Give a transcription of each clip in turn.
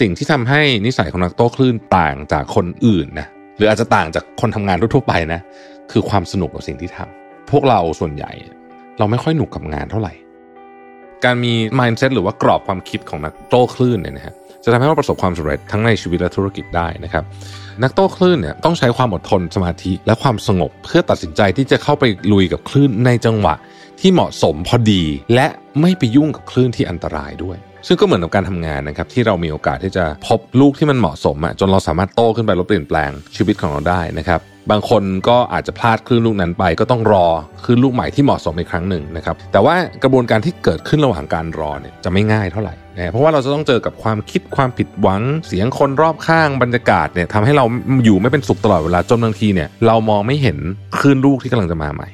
สิ่งที่ทำให้นิสัยของนักโต้คลื่นต่างจากคนอื่นนะหรืออาจจะต่างจากคนทำงานทั่วไปนะ คือความสนุกกับสิ่งที่ทำพวกเราส่วนใหญ่ เราไม่ค่อยหนุกกับงานเท่าไหร่ การมี mindset หรือว่ากรอบความคิดของนักโต้คลื่นเนี่ยนะฮะจะทำให้เราประสบความสำเร็จทั้งในชีวิตและธุรกิจได้นะครับ นักโต้คลื่นเนี่ยต้องใช้ความอดทนสมาธิและความสงบ เพื่อตัดสินใจที่จะเข้าไปลุยกับคลื่นในจังหวะที่เหมาะสมพอดี และไม่ไปยุ่งกับคลื่นที่อันตรายด้วย ซึ่งก็เหมือนกับการทำงานนะครับที่เรามีโอกาสที่จะพบลูกที่มันเหมาะสมอะจนเราสามารถโตขึ้นไปลดเปลี่ยนแปลงชีวิตของเราได้นะครับบางคนก็อาจจะพลาดคลื่นลูกนั้นไป ก็ต้องรอคลื่นลูกใหม่ที่เหมาะสมอีกครั้งหนึ่งนะครับแต่ว่ากระบวนการที่เกิดขึ้นระหว่างการรอเนี่ยจะไม่ง่ายเท่าไหร่นะเพราะว่าเราจะต้องเจอกับความคิดความผิดหวังเสียงคนรอบข้างบรรยากาศเนี่ยทำให้เราอยู่ไม่เป็นสุขตลอดเวลาจนบางทีเนี่ยเรามองไม่เห็นคลื่นลูกที่กำลังจะมาใหม่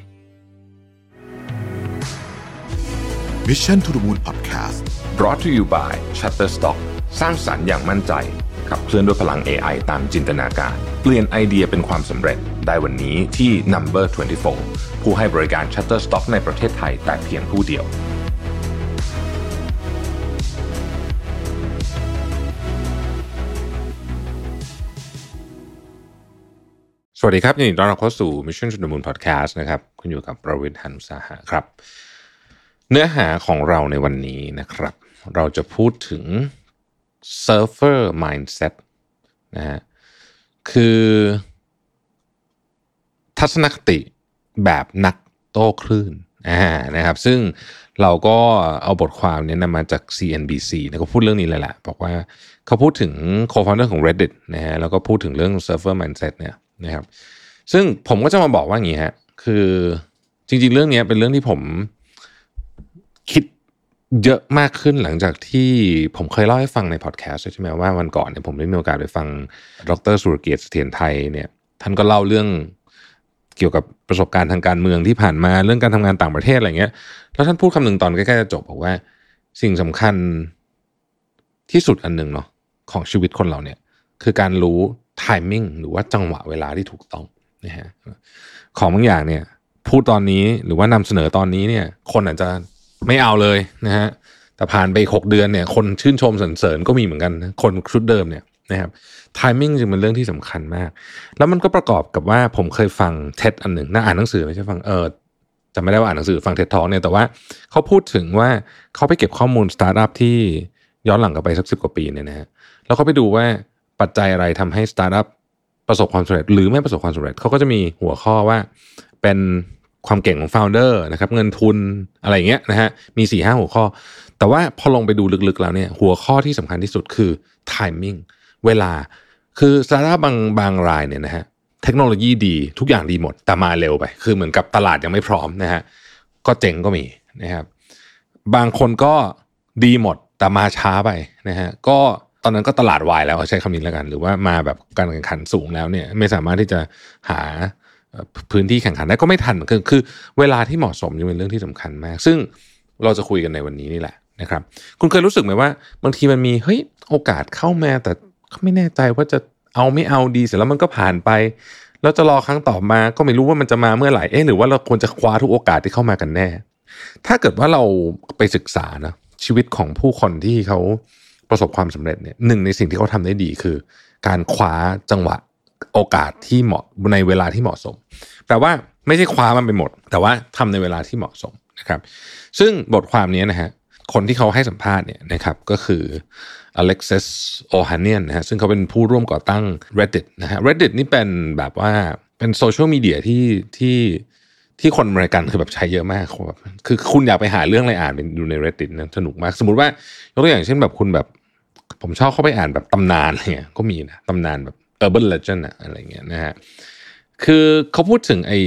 Mission to the Moon Podcast brought to you by Shutterstock สร้างสรรค์อย่างมั่นใจ ขับเคลื่อนด้วยพลัง AI ตามจินตนาการ เปลี่ยนไอเดียเป็นความสำเร็จได้วันนี้ที่ Number 24 ผู้ให้บริการ Shutterstock ในประเทศไทยแต่เพียงผู้เดียว สวัสดีครับยินดีต้อนรับเข้าสู่ Mission to the Moon Podcast นะครับคุณอยู่กับประวิทย์หันุสาหะครับ เนื้อหาของเราในวันนี้นะครับ เราจะพูดถึง surfer mindset นะฮะคือทัศนคติแบบนักโต้คลื่นอ่านะครับ ซึ่งเราก็เอาบทความนี้นำมาจาก CNBC นะก็พูดเรื่องนี้เลยแหละ บอกว่าเขาพูดถึง co-founder ของ Reddit นะฮะแล้วก็พูดถึงเรื่อง surfer mindset เนี่ยนะครับ ซึ่งผมก็จะมาบอกว่าอย่างนี้ฮะคือจริงๆ เรื่องนี้เป็นเรื่องที่ผมคิด เยอะมากขึ้นหลังจากที่ผมเคยเล่าให้ฟังในพอดแคสต์ใช่ไหมว่าวันก่อนเนี่ยผมได้มีโอกาสไปฟังดรสุรเกียรติเสถียรไทยเนี่ยท่านก็เล่าเรื่องเกี่ยวกับประสบการณ์ทางการเมืองที่ผ่านมาเรื่องการทำงานต่างประเทศอะไรเงี้ย แล้วท่านพูดคำหนึ่งตอนใกล้ๆจะจบบอกว่า สิ่งสำคัญที่สุดอันหนึ่งเนาะของชีวิตคนเราเนี่ย คือการรู้ timing หรือว่าจังหวะเวลาที่ถูกต้องนะฮะของบางอย่างเนี่ย พูดตอนนี้หรือว่านำเสนอตอนนี้เนี่ย คนอาจจะ ไม่เอาเลยนะฮะแต่ผ่านไปหกเดือนเนี่ย คนชื่นชมสรรเสริญก็มีเหมือนกันนะคนชุดเดิมเนี่ยนะครับ timing จึงเป็นเรื่องที่สำคัญมาก แล้วมันก็ประกอบกับว่าผมเคยฟัง TED อันหนึ่งน่าอ่านหนังสือไม่ใช่ฟังเออจะไม่ได้ว่าอ่านหนังสือฟังเท็ดทอเนี่ยแต่ว่าเขาพูดถึงว่าเขาไปเก็บข้อมูลสตาร์ทอัพที่ย้อนหลังกลับไปสักสิบกว่าปีเนี่ยนะฮะแล้วเขาไปดูว่าปัจจัยอะไรทำให้สตาร์ทอัพประสบความสำเร็จหรือไม่ประสบความสำเร็จเขาก็จะมีหัวข้อว่าเป็น ความเก่งของ founder นะครับเงินทุนอะไรเงี้ยนะฮะมีสี่ห้าหัวข้อ แต่ว่าพอลงไปดูลึกๆแล้วเนี่ยหัวข้อที่สำคัญที่สุดคือ timing เวลาคือสตาร์ทอัพบางบางรายเนี่ยนะฮะเทคโนโลยีดีทุกอย่างดีหมด แต่มาเร็วไป คือเหมือนกับตลาดยังไม่พร้อมนะฮะก็เจ๋งก็มีนะครับบางคนก็ดีหมดแต่มาช้าไปนะฮะก็ตอนนั้นก็ตลาดวายแล้วใช้คำนี้แล้วกัน หรือว่ามาแบบการแข่งขันสูงแล้วเนี่ยไม่สามารถที่จะหา พื้นที่แข่งขันได้ก็ไม่ทันคือคือเวลาที่เหมาะสมยังเป็นเรื่องที่สำคัญมาก ซึ่งเราจะคุยกันในวันนี้นี่แหละนะครับ คุณเคยรู้สึกไหมว่า บางทีมันมีเฮ้ยโอกาสเข้ามาแต่ไม่แน่ใจว่าจะเอาไม่เอาดีเสร็จแล้วมันก็ผ่านไป แล้วจะรอครั้งต่อมาก็ไม่รู้ว่ามันจะมาเมื่อไหร่เอ๊ะหรือว่าเราควรจะคว้าทุกโอกาสที่เข้ามากันแน่ ถ้าเกิดว่าเราไปศึกษานะชีวิตของผู้คนที่เขาประสบความสำเร็จเนี่ยหนึ่งในสิ่งที่เขาทาได้ดีคือ การคว้าจังหวะ โอกาสที่เหมาะในเวลาที่เหมาะสม แต่ว่าไม่ใช่คว้ามันไปหมด แต่ว่าทำในเวลาที่เหมาะสมนะครับ ซึ่งบทความนี้นะฮะคนที่เขาให้สัมภาษณ์เนี่ยนะครับก็คือ Alexis Ohanian นะฮะซึ่งเขาเป็นผู้ร่วมก่อตั้ง Reddit นะฮะ Reddit นี่เป็นแบบว่าเป็นโซเชียลมีเดียที่ที่ที่คนอเมริกันคือแบบใช้เยอะมากแบบคือคุณอยากไปหาเรื่องอะไรอ่านเป็นดูใน Reddit นะสนุกมาก สมมติว่ายกตัวอย่างเช่นแบบคุณแบบ ผมชอบเข้าไปอ่านแบบตำนานอะไรเงี้ยก็มีนะตำนานแบบ urban legend อะอะไรเงี้ยนะฮะคือเขาพูดถึงไอ้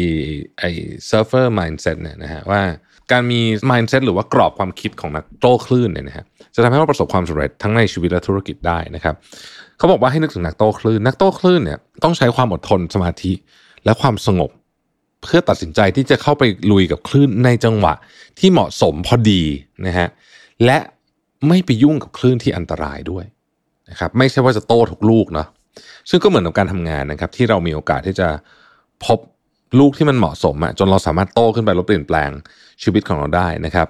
ไอ้ surfer mindset เนี่ยนะฮะว่าการมี mindset หรือว่ากรอบความคิดของนักโต้คลื่นเนี่ยนะฮะจะทำให้เราประสบความสำเร็จทั้งในชีวิตและธุรกิจได้นะครับเขาบอกว่าให้นึกถึงนักโต้คลื่น นักโต้คลื่นเนี่ยต้องใช้ความอดทนสมาธิและความสงบ เพื่อตัดสินใจที่จะเข้าไปลุยกับคลื่นในจังหวะที่เหมาะสมพอดีนะฮะและไม่ไปยุ่งกับคลื่นที่อันตรายด้วยนะครับไม่ใช่ว่าจะโต้ทุกลูกเนาะ ซึ่งก็เหมือนกับการทำงานนะครับ ที่เรามีโอกาสที่จะพบลูกที่มันเหมาะสมอะจนเราสามารถโตขึ้นไปลดเปลี่ยนแปลงชีวิตของเราได้นะครับ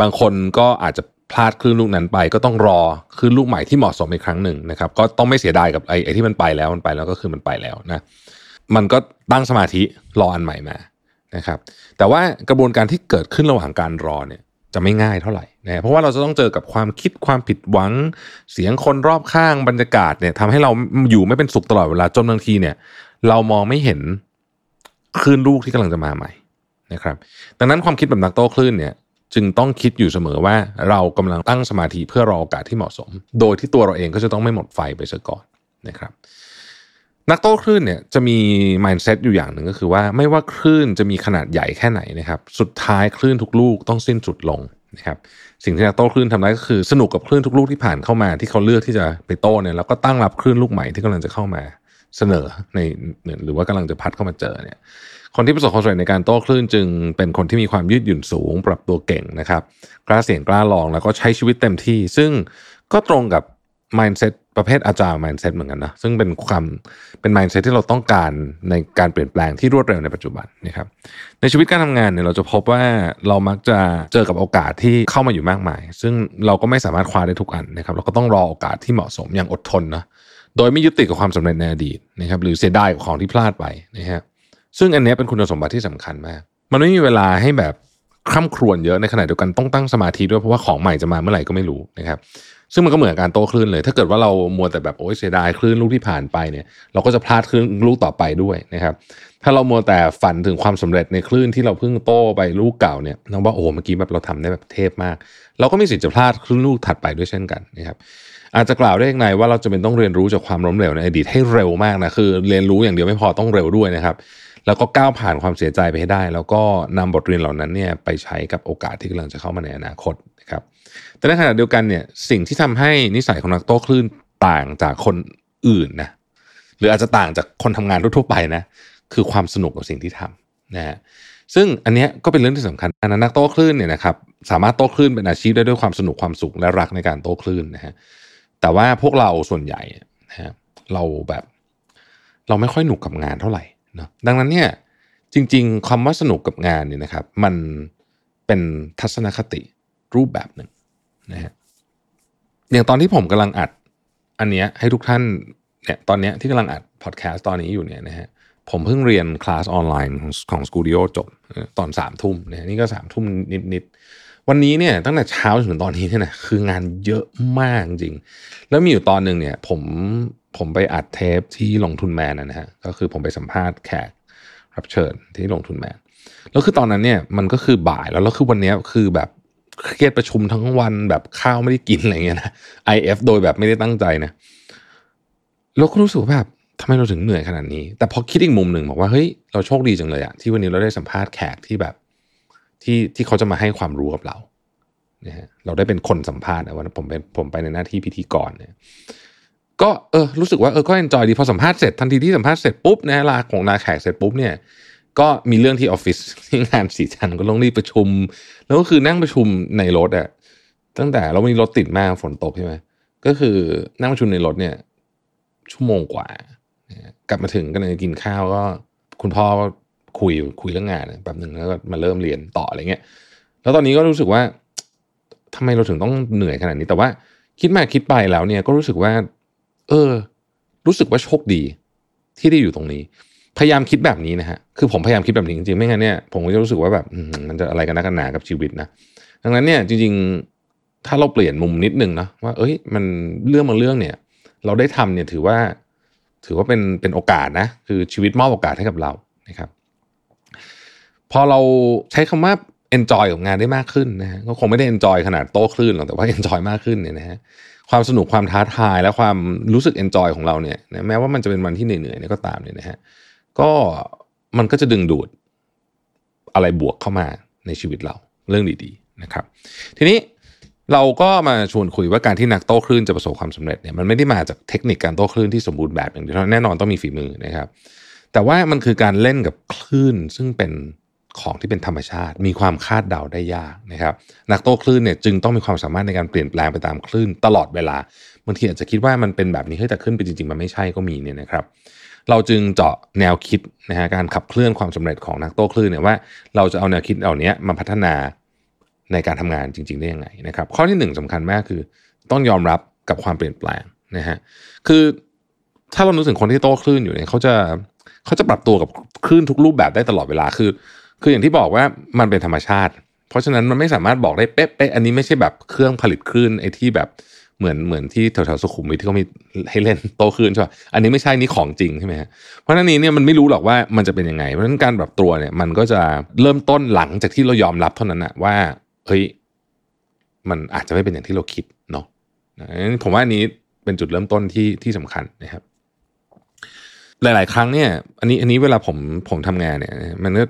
บางคนก็อาจจะพลาดคลื่นลูกนั้นไป ก็ต้องรอคลื่นลูกใหม่ที่เหมาะสมอีกครั้งหนึ่งนะครับ ก็ต้องไม่เสียดายกับไอ้ไอ้ที่มันไปแล้วมันไปแล้วก็คือมันไปแล้วนะมันก็ตั้งสมาธิรออันใหม่มานะครับ แต่ว่ากระบวนการที่เกิดขึ้นระหว่างการรอเนี่ยจะไม่ง่ายเท่าไหร่ นะเพราะว่าเราจะต้องเจอกับความคิดความผิดหวัง เสียงคนรอบข้างบรรยากาศเนี่ยทำให้เราอยู่ไม่เป็นสุขตลอดเวลาจนบางทีเนี่ย เรามองไม่เห็นคลื่นลูกที่กำลังจะมาใหม่นะครับ ดังนั้นความคิดแบบนักโต้คลื่นเนี่ย จึงต้องคิดอยู่เสมอว่าเรากำลังตั้งสมาธิเพื่อรอโอกาสที่เหมาะสม โดยที่ตัวเราเองก็จะต้องไม่หมดไฟไปซะก่อนนะครับ นักโต้คลื่นเนี่ยจะมี mindset อยู่อย่างหนึ่งก็คือว่าไม่ว่าคลื่นจะมีขนาดใหญ่แค่ไหนนะครับ สุดท้ายคลื่นทุกลูกต้องสิ้นสุดลง นะครับสิ่งที่นักโต้คลื่นทำได้ก็คือสนุกกับคลื่นทุกลูกที่ผ่านเข้ามา ที่เขาเลือกที่จะไปโต้เนี่ยแล้วก็ตั้งรับคลื่นลูกใหม่ที่กำลังจะเข้ามาเสนอในหรือว่ากำลังจะพัดเข้ามาเจอเนี่ยคนที่ประสบความสำเร็จในการโต้คลื่นจึงเป็นคนที่มีความยืดหยุ่นสูง ปรับตัวเก่งนะครับ กล้าเสี่ยงกล้าลองแล้วก็ใช้ชีวิตเต็มที่ ซึ่งก็ตรงกับ mindset ประเภทอาจารย์ mindset เหมือนกันนะซึ่งเป็นความเป็น mindset ที่เราต้องการในการเปลี่ยนแปลงที่รวดเร็วในปัจจุบันนะครับในชีวิตการทำงานเนี่ยเราจะพบว่าเรามักจะเจอกับโอกาสที่เข้ามาอยู่มากมาย ซึ่งเราก็ไม่สามารถคว้าได้ทุกอันนะครับเราก็ต้องรอโอกาสที่เหมาะสมอย่างอดทนนะโดยไม่ยึดติดกับความสำเร็จในอดีตนะครับหรือเสียดายกับของที่พลาดไปนะฮะซึ่งอันนี้เป็นคุณสมบัติที่สำคัญมาก มันไม่มีเวลาให้แบบคร่ำครวญเยอะในขณะเดียวกันต้องตั้งสมาธิด้วยเพราะว่าของใหม่จะมาเมื่อไหร่ก็ไม่รู้นะครับ ซึ่งมันก็เหมือนการโต้คลื่นเลย ถ้าเกิดว่าเรามัวแต่แบบโอ้ยเสียดายคลื่นลูกที่ผ่านไปเนี่ยเราก็จะพลาดคลื่นลูกต่อไปด้วยนะครับ ถ้าเรามัวแต่ฝันถึงความสำเร็จในคลื่นที่เราเพิ่งโต้ไปลูกเก่าเนี่ยเราว่าโอ้เมื่อกี้แบบเราทำได้แบบเทพมาก เราก็มีสิทธิ์จะพลาดคลื่นลูกถัดไปด้วยเช่นกันนะครับอาจจะกล่าวได้ยังไงว่าเราจะเป็นต้องเรียนรู้จากความล้มเหลวในอดีตให้เร็วมากนะคือเรียนรู้อย่างเดียวไม่พอต้องเร็วด้วยนะครับ แล้วก็ก้าวผ่านความเสียใจไปให้ได้ แล้วก็นำบทเรียนเหล่านั้นเนี่ยไปใช้กับโอกาสที่กำลังจะเข้ามาในอนาคตนะครับ แต่ในขณะเดียวกันเนี่ยสิ่งที่ทำให้นิสัยของนักโต้คลื่นต่างจากคนอื่นนะหรืออาจจะต่างจากคนทำงานทั่วไปนะคือความสนุกกับสิ่งที่ทำนะฮะซึ่งอันนี้ก็เป็นเรื่องที่สำคัญนะนักโต้คลื่นเนี่ยนะครับสามารถโต้คลื่นเป็นอาชีพได้ด้วยความสนุกความสุขและรักในการโต้คลื่นนะฮะแต่ว่าพวกเราส่วนใหญ่นะฮะเราแบบเราไม่ค่อยหนุกกับงานเท่าไหร่เนาะดังนั้นเนี่ยจริง ๆคำว่าสนุกกับงานเนี่ยนะครับ มันเป็นทัศนคติรูปแบบหนึ่ง นะฮะอย่างตอนที่ผมกำลังอัด อันเนี้ยให้ทุกท่านเนี่ยตอนเนี้ยที่กำลังอัดพอดแคสต์ตอนนี้อยู่เนี่ยนะฮะผมเพิ่งเรียนคลาสออนไลน์ของของสกูดิโอจบตอนสามทุ่มนะนี่ก็สามทุ่มนิดๆ วันนี้เนี่ยตั้งแต่เช้าจนถึงตอนนี้เนี่ยนะคืองานเยอะมากจริง แล้วมีอยู่ตอนหนึ่งเนี่ยผมผมไปอัดเทปที่ลงทุนแมนนะฮะก็คือผมไปสัมภาษณ์แขกรับเชิญที่ลงทุนแมนแล้วคือตอนนั้นเนี่ยมันก็คือบ่ายแล้วแล้วคือวันนี้คือแบบ เครียดประชุมทั้งวันแบบข้าวไม่ได้กินอะไรเงี้ยนะ IF โดยแบบไม่ได้ตั้งใจนะเราก็รู้สึกแบบทำไมเราถึงเหนื่อยขนาดนี้ แต่พอคิดอีกมุมหนึ่งบอกว่าเฮ้ยเราโชคดีจังเลยอะที่วันนี้เราได้สัมภาษณ์แขกที่แบบที่ที่เขาจะมาให้ความรู้กับเราเนี่ยฮะเราได้เป็นคนสัมภาษณ์นะวันผมเป็นผมไปในหน้าที่พิธีกรเนี่ยก็เออรู้สึกว่าเออก็เอนจอยดีพอสัมภาษณ์เสร็จทันทีที่สัมภาษณ์เสร็จปุ๊บนะลาของลาแขกเสร็จปุ๊บเนี่ย ก็มีเรื่องที่ออฟฟิศที่งานสีจันก็ต้องรีบประชุม แล้วก็คือนั่งประชุมในรถอะตั้งแต่เรามีรถติดมากฝนตกใช่ไหมก็คือนั่งประชุมในรถเนี่ย ชั่วโมงกว่า กลับมาถึงก็เลยกินข้าวก็ คุณพ่อก็คุยคุยเรื่องงานแบบหนึ่งแล้วก็มาเริ่มเรียนต่ออะไรเงี้ย แล้วตอนนี้ก็รู้สึกว่าทำไมเราถึงต้องเหนื่อยขนาดนี้ แต่ว่าคิดมาคิดไปแล้วเนี่ยก็รู้สึกว่า เออ รู้สึกว่าโชคดีที่ได้อยู่ตรงนี้ พยายามคิดแบบนี้นะฮะ คือผมพยายามคิดแบบนี้จริงๆ ไม่งั้นเนี่ยผมก็จะรู้สึกว่าแบบมันจะอะไรกันนักกันหนากับชีวิตนะ ดังนั้นเนี่ยจริงๆ ถ้าเราเปลี่ยนมุมนิดนึงนะว่า เอ้ย มันเรื่องบางเรื่องเนี่ย เราได้ทำเนี่ยถือว่า ถือว่าเป็นเป็นโอกาสนะ คือชีวิตมอบโอกาสให้กับเรา นะครับ พอเราใช้คำว่า enjoy กับงานได้มากขึ้นนะฮะ ก็คงไม่ได้ enjoy ขนาดโต้คลื่นหรอก แต่ว่า enjoy มากขึ้นเนี่ยนะฮะ ความสนุก ความท้าทาย และความรู้สึก enjoy ของเราเนี่ยแม้ว่ามันจะเป็นวันที่เหนื่อยๆเนี่ยก็ตามเนี่ยนะฮะ ก็มันก็จะดึงดูดอะไรบวกเข้ามาในชีวิตเราเรื่องดีๆนะครับ ทีนี้เราก็มาชวนคุยว่าการที่นักโต้คลื่นจะประสบความสำเร็จเนี่ยมันไม่ได้มาจากเทคนิคการโต้คลื่นที่สมบูรณ์แบบอย่างเดียวแน่นอนต้องมีฝีมือนะครับ แต่ว่ามันคือการเล่นกับคลื่นซึ่งเป็นของที่เป็นธรรมชาติ มีความคาดเดาได้ยากนะครับ นักโต้คลื่นเนี่ยจึงต้องมีความสามารถในการเปลี่ยนแปลงไปตามคลื่นตลอดเวลาบางทีอาจจะคิดว่ามันเป็นแบบนี้เฮ้ยแต่ขึ้นไปจริงๆมันไม่ใช่ก็มีเนี่ยนะครับ เราจึงเจาะแนวคิดนะฮะการขับเคลื่อนความสำเร็จของนักโต้คลื่นเนี่ยว่าเราจะเอาแนวคิดเหล่านี้มาพัฒนาในการทำงานจริง ๆ ได้ยังไงนะครับข้อที่หนึ่งสำคัญมากคือ ต้องยอมรับกับความเปลี่ยนแปลงนะฮะคือถ้าเรานึกถึงคนที่โต้คลื่นอยู่เนี่ยเขาจะเขาจะปรับตัวกับคลื่นทุกรูปแบบได้ตลอดเวลาคือ คืออย่างที่บอกว่ามันเป็นธรรมชาติ เพราะฉะนั้นมันไม่สามารถบอกได้เป๊ะๆอันนี้ไม่ใช่แบบเครื่องผลิตคลื่นไอ้ที่แบบ เหมือนเหมือนที่แถวๆสุขุมวิทที่เขามีให้เล่นโตคลื่นใช่ป่ะอันนี้ไม่ใช่นี่ของจริงใช่ไหมฮะเพราะนั้นนี้เนี่ยมันไม่รู้หรอกว่ามันจะเป็นยังไง เพราะฉะนั้นการปรับตัวเนี่ยมันก็จะเริ่มต้นหลังจากที่เรายอมรับเท่านั้นนะว่าเฮ้ยมันอาจจะไม่เป็นอย่างที่เราคิดเนาะผมว่าอันนี้เป็นจุดเริ่มต้นที่ที่สำคัญนะครับ หลาย ๆ ครั้งเนี่ย อันนี้อันนี้เวลาผมผมทำงานเนี่ย มันก็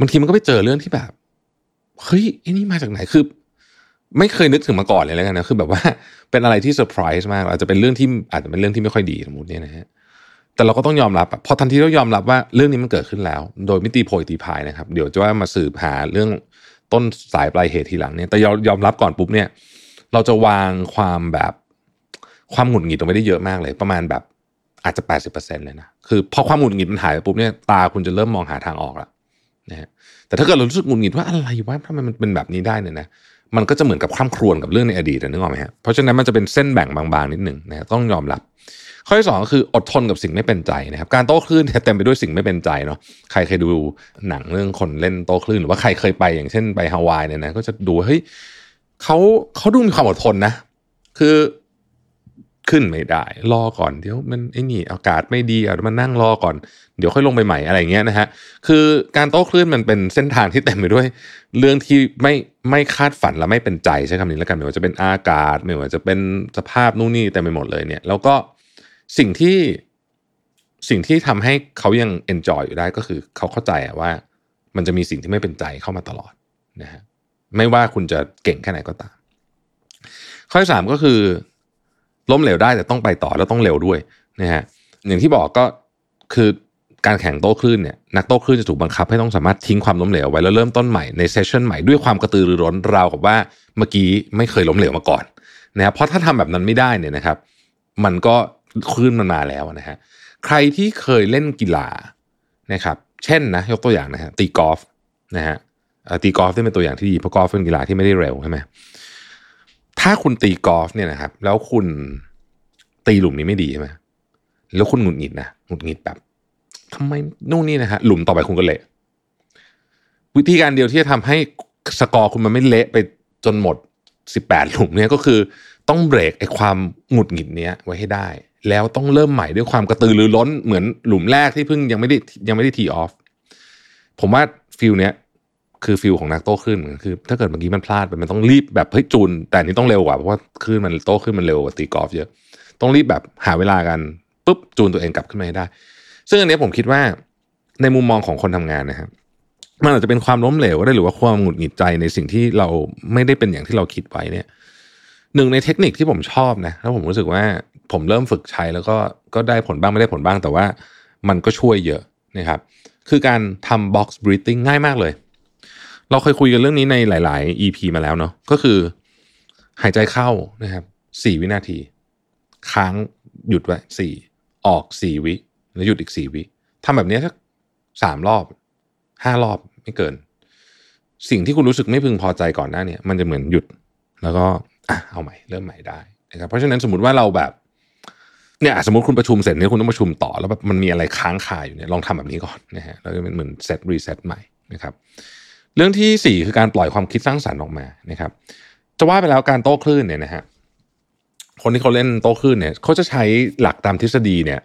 บางทีมันก็ไปเจอเรื่องที่แบบเฮ้ยไอ้นี่มาจากไหนคือ ไม่เคยนึกถึงมาก่อนเลยแล้วกันนะคือแบบว่าเป็นอะไรที่เซอร์ไพรส์มาก อาจจะเป็นเรื่องที่อาจจะเป็นเรื่องที่ไม่ค่อยดีสมมติเนี่ยนะฮะแต่เราก็ต้องยอมรับพอทันทีเรายอมรับว่าเรื่องนี้มันเกิดขึ้นแล้ว โดยมิติโพยตีพายนะครับ เดี๋ยวจะว่ามาสืบหาเรื่องต้นสายปลายเหตุทีหลังเนี่ยแต่ยอมยอมรับก่อนปุ๊บเนี่ย เราจะวางความแบบความหงุดหงิดตรงไปได้เยอะมากเลย ประมาณแบบอาจจะแปดสิบเปอร์เซ็นเลยนะคือพอความหงุดหงิดมันหายไปปุ๊บเนี่ยตาคุณจะเริ่มมองหาทางออกแล้วนะฮะแต่ถ้าเกิดเรารู้สึกหงุดหงิดว่าอะไรวะทำไมมันเป็นแบบนี้ได้เนี่ยนะ มันก็จะเหมือนกับข้ามครวนกับเรื่องในอดีตนึกออกไหมฮะเพราะฉะนั้นมันจะเป็นเส้นแบ่งบางๆนิดหนึ่งนะต้องยอมรับ ข้อที่สองก็คืออดทนกับสิ่งไม่เป็นใจนะครับการโต้คลื่นเต็มไปด้วยสิ่งไม่เป็นใจเนาะใครเคยดูหนังเรื่องคนเล่นโต้คลื่นหรือว่าใครเคยไปอย่างเช่นไปฮาวายเนี่ยนะก็จะดูเฮ้ยเขาเขาดูมีความอดทนนะ คือ ขึ้นไม่ได้ รอก่อนเดี๋ยวมันไอ้นี่อากาศไม่ดีอะมันนั่งรอก่อน เดี๋ยวค่อยลงไปใหม่อะไรเงี้ยนะฮะคือการโต้คลื่นมันเป็นเส้นทางที่เต็มไปด้วย เรื่องที่ไม่ไม่คาดฝันและไม่เป็นใจใช้คำนี้แล้วกันไม่ว่าจะเป็นอากาศไม่ว่าจะเป็นสภาพนู่นนี่เต็มไปหมดเลยเนี่ย แล้วก็สิ่งที่สิ่งที่ทำให้เขายัง enjoy อยู่ได้ก็คือเขาเข้าใจว่า มันจะมีสิ่งที่ไม่เป็นใจเข้ามาตลอดนะฮะไม่ว่าคุณจะเก่งแค่ไหนก็ตาม ข้อที่สามก็คือ ล้มเหลวได้แต่ต้องไปต่อแล้วต้องเร็วด้วยนะฮะอย่างที่บอกก็คือการแข่งโต้คลื่นเนี่ยนักโต้คลื่นจะถูกบังคับให้ต้องสามารถทิ้งความล้มเหลวไว้แล้วเริ่มต้นใหม่ใน session ใหม่ด้วยความกระตือรือร้นราวกับว่าเมื่อกี้ไม่เคยล้มเหลวมาก่อนนะครับเพราะถ้าทำแบบนั้นไม่ได้เนี่ยนะครับ มันก็คลื่นมันมาแล้วนะฮะใครที่เคยเล่นกีฬานะครับเช่นนะยกตัวอย่างนะฮะตีกอล์ฟนะฮะตีกอล์ฟที่เป็นตัวอย่างที่ดีเพราะกอล์ฟเป็นกีฬาที่ไม่ได้เร็วใช่ไหม ถ้าคุณตีกอล์ฟเนี่ยนะครับ แล้วคุณตีหลุมนี้ไม่ดีใช่ไหมแล้วคุณหงุดหงิดนะหงุดหงิดแบบทำไมนู่นนี่นะฮะหลุมต่อไปคุณก็เละ วิธีการเดียวที่จะทำให้สกอร์คุณมันไม่เละไปจนหมดสิบแปดหลุมเนี่ยก็คือต้องเบรกไอ้ความหงุดหงิดเนี้ยไว้ให้ได้ แล้วต้องเริ่มใหม่ด้วยความกระตือรือร้นเหมือนหลุมแรกที่เพิ่งยังไม่ได้ยังไม่ได้ tee off ผมว่า feel เนี้ย คือ feel ของนักโต้คลื่นคือ ถ้าเกิดเมื่อกี้มันพลาดไปมันต้องรีบแบบเฮ้ยจูน แต่นี้ต้องเร็วกว่าเพราะว่าคลื่นมันโต้คลื่นมันเร็วกว่าตีกอล์ฟเยอะ ต้องรีบแบบหาเวลากันปุ๊บจูนตัวเองกลับขึ้นมาให้ได้ ซึ่งอันนี้ผมคิดว่าในมุมมองของคนทำงานนะครับมันอาจจะเป็นความล้มเหลวก็ได้หรือว่าความหงุดหงิดใจในสิ่งที่เราไม่ได้เป็นอย่างที่เราคิดไว้เนี่ยหนึ่งในเทคนิคที่ผมชอบนะแล้วผมรู้สึกว่าผมเริ่มฝึกใช้แล้วก็ก็ได้ผลบ้างไม่ได้ผลบ้างแต่ว่ามันก็ช่วยเยอะนะครับ คือการทำ box breathing ง่ายมากเลย เราเคยคุยกันเรื่องนี้ในหลาย ๆ EP มาแล้วเนาะก็คือ หายใจเข้านะครับสี่วินาที ค้างหยุดไว้สี่ออกสี่วิ แล้วหยุดอีกสี่วิทำแบบนี้สักสามรอบห้ารอบไม่เกิน สิ่งที่คุณรู้สึกไม่พึงพอใจก่อนหน้าเนี่ยมันจะเหมือนหยุด แล้วก็อะเอาใหม่เริ่มใหม่ได้นะครับเพราะฉะนั้นสมมติว่าเราแบบเนี่ยสมมติคุณประชุมเสร็จเนี่ยคุณต้องประชุมต่อแล้วแบบมันมีอะไรค้างคาอยู่เนี่ยลองทำแบบนี้ก่อนนะฮะแล้วก็เหมือนเซตรีเซ็ตใหม่นะครับ เรื่องที่สี่คือการปล่อยความคิดสร้างสรรค์ออกมานะครับ จะว่าไปแล้วการโต้คลื่นเนี่ยนะฮะคนที่เขาเล่นโต้คลื่นเนี่ยเขาจะใช้หลักตามทฤษฎีเนี่ย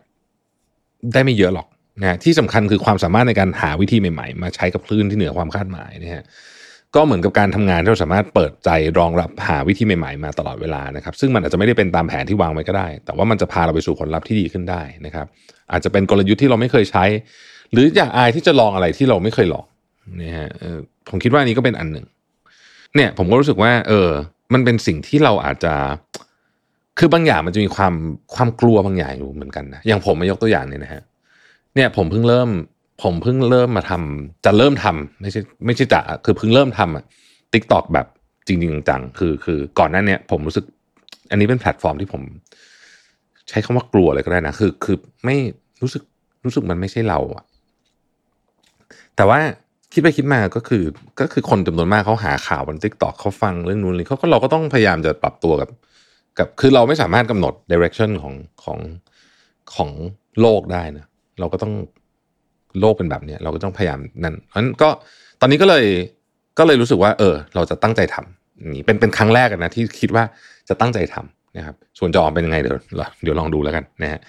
ได้ไม่เยอะหรอกนะที่สำคัญคือความสามารถในการหาวิธีใหม่ๆ มาใช้กับคลื่นที่เหนือความคาดหมายนะฮะก็เหมือนกับการทำงานที่เราสามารถเปิดใจรองรับหาวิธีใหม่ๆ มาตลอดเวลานะครับ ซึ่งมันอาจจะไม่ได้เป็นตามแผนที่วางไว้ก็ได้ แต่ว่ามันจะพาเราไปสู่ผลลัพธ์ที่ดีขึ้นได้นะครับ อาจจะเป็นกลยุทธ์ที่เราไม่เคยใช้ หรืออยากอายที่จะลองอะไรที่เราไม่เคยลอง นะฮะผมคิดว่านี้ก็เป็นอันหนึ่ง เนี่ย ผมก็รู้สึกว่า เออ มันเป็นสิ่งที่เราอาจจะ คือบางอย่างมันจะมีความความกลัวบางอย่างอยู่เหมือนกันนะอย่างผมมายกตัวอย่างเนี่ยนะฮะเนี่ย ผมเพิ่งเริ่ม ผมเพิ่งเริ่มมาทำจะเริ่มทำไม่ใช่ไม่ใช่จะคือเพิ่งเริ่มทำอะ TikTok แบบจริงๆจังๆคือคือก่อนหน้านี้ผมรู้สึก อันนี้เป็นแพลตฟอร์มที่ผม ใช้คำว่ากลัวเลยก็ได้นะคือ คือไม่รู้สึกรู้สึกมันไม่ใช่เราอะแต่ว่า คิดไปคิดมาก็คือก็คือคนจำนวนมากเขาหาข่าวบนทิกตอกเขาฟังเรื่องนู้นเลยเขาก็เราก็ต้องพยายามจะปรับตัวกับ กับคือเราไม่สามารถกำหนด direction ของของของโลกได้นะเราก็ต้องโลกเป็นแบบเนี้ยเราก็ต้องพยายามนั่นเพราะนั้นก็ตอนนี้ก็เลยก็เลยรู้สึกว่า เออ เราจะตั้งใจทำนี่เป็นเป็นครั้งแรกนะที่คิดว่าจะตั้งใจทำ นะครับส่วนจะออกเป็นยังไงเดี๋ยวเดี๋ยวลองดูแล้วกันนะฮะ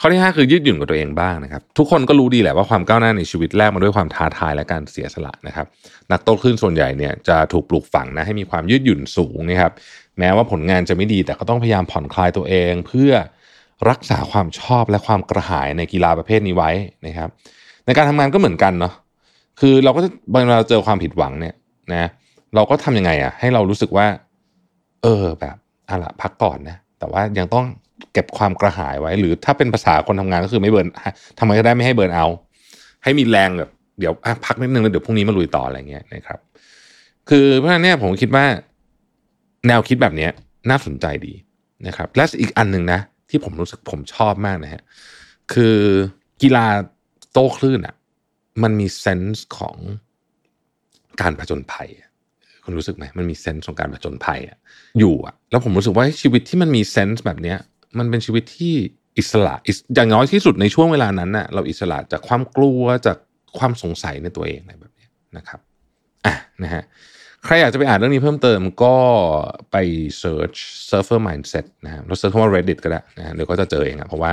ข้อที่ 5 คือยืดหยุ่นกับตัวเองบ้างนะครับ ทุกคนก็รู้ดีแหละว่าความก้าวหน้าในชีวิตแรกมาด้วยความท้าทายและการเสียสละนะครับ นักโตขึ้นส่วนใหญ่เนี่ยจะถูกปลูกฝังนะให้มีความยืดหยุ่นสูงนะครับแม้ว่าผลงานจะไม่ดีแต่ก็ต้องพยายามผ่อนคลายตัวเอง เพื่อรักษาความชอบและความกระหายในกีฬาประเภทนี้ไว้นะครับ ในการทำงานก็เหมือนกันเนาะคือเราก็จะเวลาเราเจอความผิดหวังเนี่ยนะเราก็ทำยังไงอะ่ะให้เรารู้สึกว่า เออแบบ อะละพักก่อนนะ แต่ว่ายังต้องเก็บความกระหายไว้ หรือถ้าเป็นภาษาคนทำงานก็คือไม่เบิร์นทำไมก็ได้ไม่ให้เบิร์นเอา ให้มีแรงแบบเดี๋ยวพักนิดนึงแล้วเดี๋ยวพรุ่งนี้มาลุยต่ออะไรเงี้ยนะครับ คือเพราะฉะนั้นเนี่ยผมคิดว่า แนวคิดแบบเนี้ยน่าสนใจดีนะครับ และอีกอันหนึ่งนะ ที่ผมรู้สึกผมชอบมากนะฮะคือกีฬาโต้คลื่นอะมันมีเซนส์ของการผจญภัย คุณรู้สึกไหมมันมีเซนส์ของการผจญภัยอะอยู่อะแล้วผมรู้สึกว่าชีวิตที่มันมีเซนส์แบบเนี้ยมันเป็นชีวิตที่อิสระอย่างน้อยที่สุดในช่วงเวลานั้นน่ะเราอิสระจากความกลัวจากความสงสัยในตัวเองอะไรแบบนี้นะครับอะนะฮะใครอยากจะไปอ่านเรื่องนี้เพิ่มเติมก็ไป search surfer mindset นะฮะเราเซิร์ชคำว่า reddit ก็ได้นะฮะเดี๋ยวก็จะเจอเองอะเพราะว่า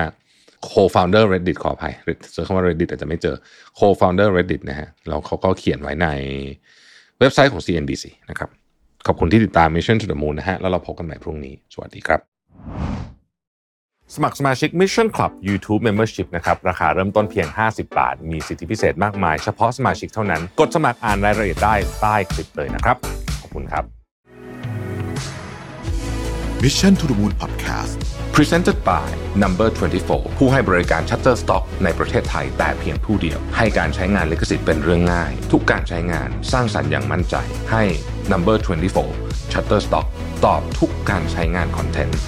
co-founder reddit ขออภัยเซิร์ชคำว่า reddit อาจจะไม่เจอ co-founder reddit นะฮะแล้วเขาก็เขียนไว้ใน เว็บไซต์ของ CNBC นะครับ ขอบคุณที่ติดตาม Mission to the Moon นะฮะ แล้วเราพบกันใหม่พรุ่งนี้ สวัสดีครับ สมัครสมาชิก Mission Club YouTube Membership นะครับ ราคาเริ่มต้นเพียง 50 บาท มีสิทธิพิเศษมากมาย เฉพาะสมาชิกเท่านั้น กดสมัครอ่านรายละเอียดได้ใต้คลิปเลยนะครับ ขอบคุณครับ Mission to the Moon Podcast Presented by Number 24 ผู้ให้บริการ Shutterstock ในประเทศไทยแต่เพียงผู้เดียว ให้การใช้งานลิขสิทธิ์เป็นเรื่องง่าย ทุกการใช้งานสร้างสรรค์อย่างมั่นใจ ให้ Number 24 Shutterstock ตอบทุกการใช้งานคอนเทนต์